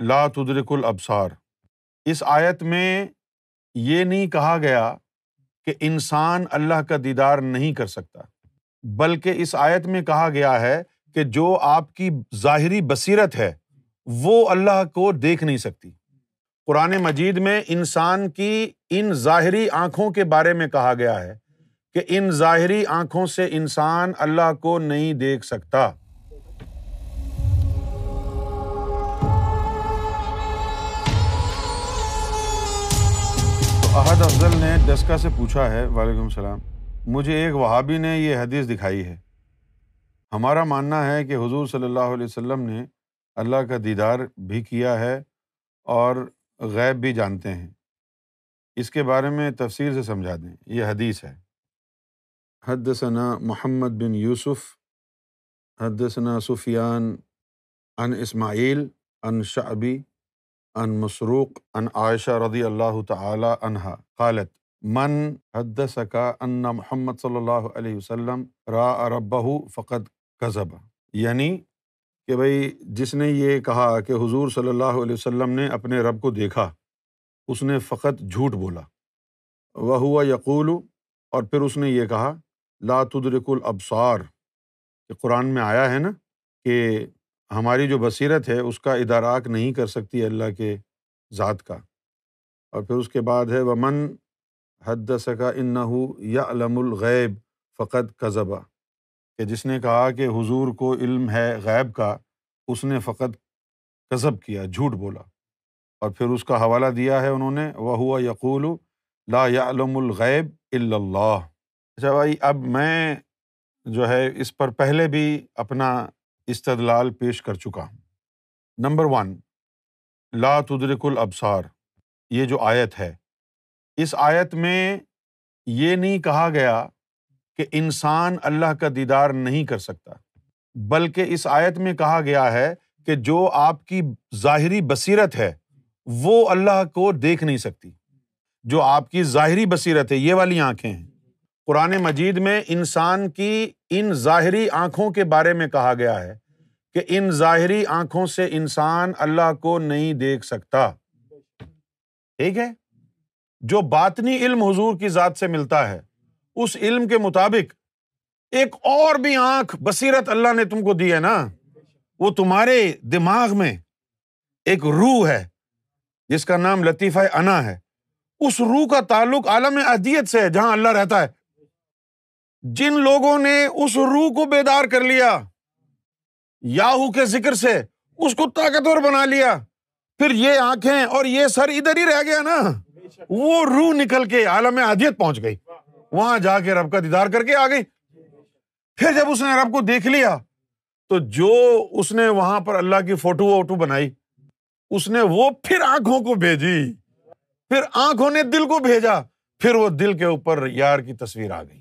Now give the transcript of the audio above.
لا تدرک الابصار۔ اس آیت میں یہ نہیں کہا گیا کہ انسان اللہ کا دیدار نہیں کر سکتا، بلکہ اس آیت میں کہا گیا ہے کہ جو آپ کی ظاہری بصیرت ہے، وہ اللہ کو دیکھ نہیں سکتی۔ قرآن مجید میں انسان کی ان ظاہری آنکھوں کے بارے میں کہا گیا ہے کہ ان ظاہری آنکھوں سے انسان اللہ کو نہیں دیکھ سکتا۔ احد افضل نے ڈسکا سے پوچھا ہے، وعلیکم السلام۔ مجھے ایک وہابی نے یہ حدیث دکھائی ہے۔ ہمارا ماننا ہے کہ حضور صلی اللہ علیہ وسلم نے اللہ کا دیدار بھی کیا ہے اور غیب بھی جانتے ہیں۔ اس کے بارے میں تفصیل سے سمجھا دیں۔ یہ حدیث ہے۔ حد ثنا محمد بن یوسف حد ثنا سفیان ان اسماعیل ان شعبی ان مسروق ان عائشہ رضی اللہ تعالی عنہا قالت، من حد سکا ان محمد صلی اللہ علیہ وسلم را ربہ فقط کذب. یعنی کہ بھائی جس نے یہ کہا کہ حضور صلی اللہ علیہ وسلم نے اپنے رب کو دیکھا، اس نے فقط جھوٹ بولا۔ وہ ہوا یقول، اور پھر اس نے یہ کہا، لا تدرک الابصار کہ قرآن میں آیا ہے نا کہ ہماری جو بصیرت ہے، اس کا اداراک نہیں کر سکتی اللہ کے ذات کا۔ اور پھر اس کے بعد ہے، ومن حد سکا ان یا علم الغیب فقط قذبہ کہ جس نے کہا کہ حضور کو علم ہے غیب کا، اس نے فقط کذب کیا، جھوٹ بولا۔ اور پھر اس کا حوالہ دیا ہے انہوں نے وہ ہوا یقول لا یا علم الغیب اللہ اچھا بھائی، اب میں جو ہے، اس پر پہلے بھی اپنا استدلال پیش کر چکا ہوں۔ نمبر ون، لا تدرک الابصار، یہ جو آیت ہے۔ اس آیت میں یہ نہیں کہا گیا کہ انسان اللہ کا دیدار نہیں کر سکتا، بلکہ اس آیت میں کہا گیا ہے کہ جو آپ کی ظاہری بصیرت ہے، وہ اللہ کو دیکھ نہیں سکتی۔ جو آپ کی ظاہری بصیرت ہے، یہ والی آنکھیں ہیں۔ قرآن مجید میں انسان کی ان ظاہری آنکھوں کے بارے میں کہا گیا ہے کہ ان ظاہری آنکھوں سے انسان اللہ کو نہیں دیکھ سکتا۔ ٹھیک ہے؟ جو باطنی علم حضور کی ذات سے ملتا ہے، اس علم کے مطابق ایک اور بھی آنکھ بصیرت اللہ نے تم کو دی ہے نا۔ وہ تمہارے دماغ میں ایک روح ہے، جس کا نام لطیفہ انا ہے۔ اس روح کا تعلق عالم ادیت سے ہے، جہاں اللہ رہتا ہے۔ جن لوگوں نے اس روح کو بیدار کر لیا، یاہو کے ذکر سے اس کو طاقتور بنا لیا۔ پھر یہ آنکھیں اور یہ سر ادھر ہی رہ گیا نا۔ وہ روح نکل کے عالم ادیت پہنچ گئی۔ وہاں جا کے رب کا دیدار کر کے آ گئی۔ پھر جب اس نے رب کو دیکھ لیا، تو جو اس نے وہاں پر اللہ کی فوٹو ووٹو بنائی، اس نے وہ پھر آنکھوں کو بھیجی۔ پھر آنکھوں نے دل کو بھیجا۔ پھر وہ دل کے اوپر یار کی تصویر آ گئی۔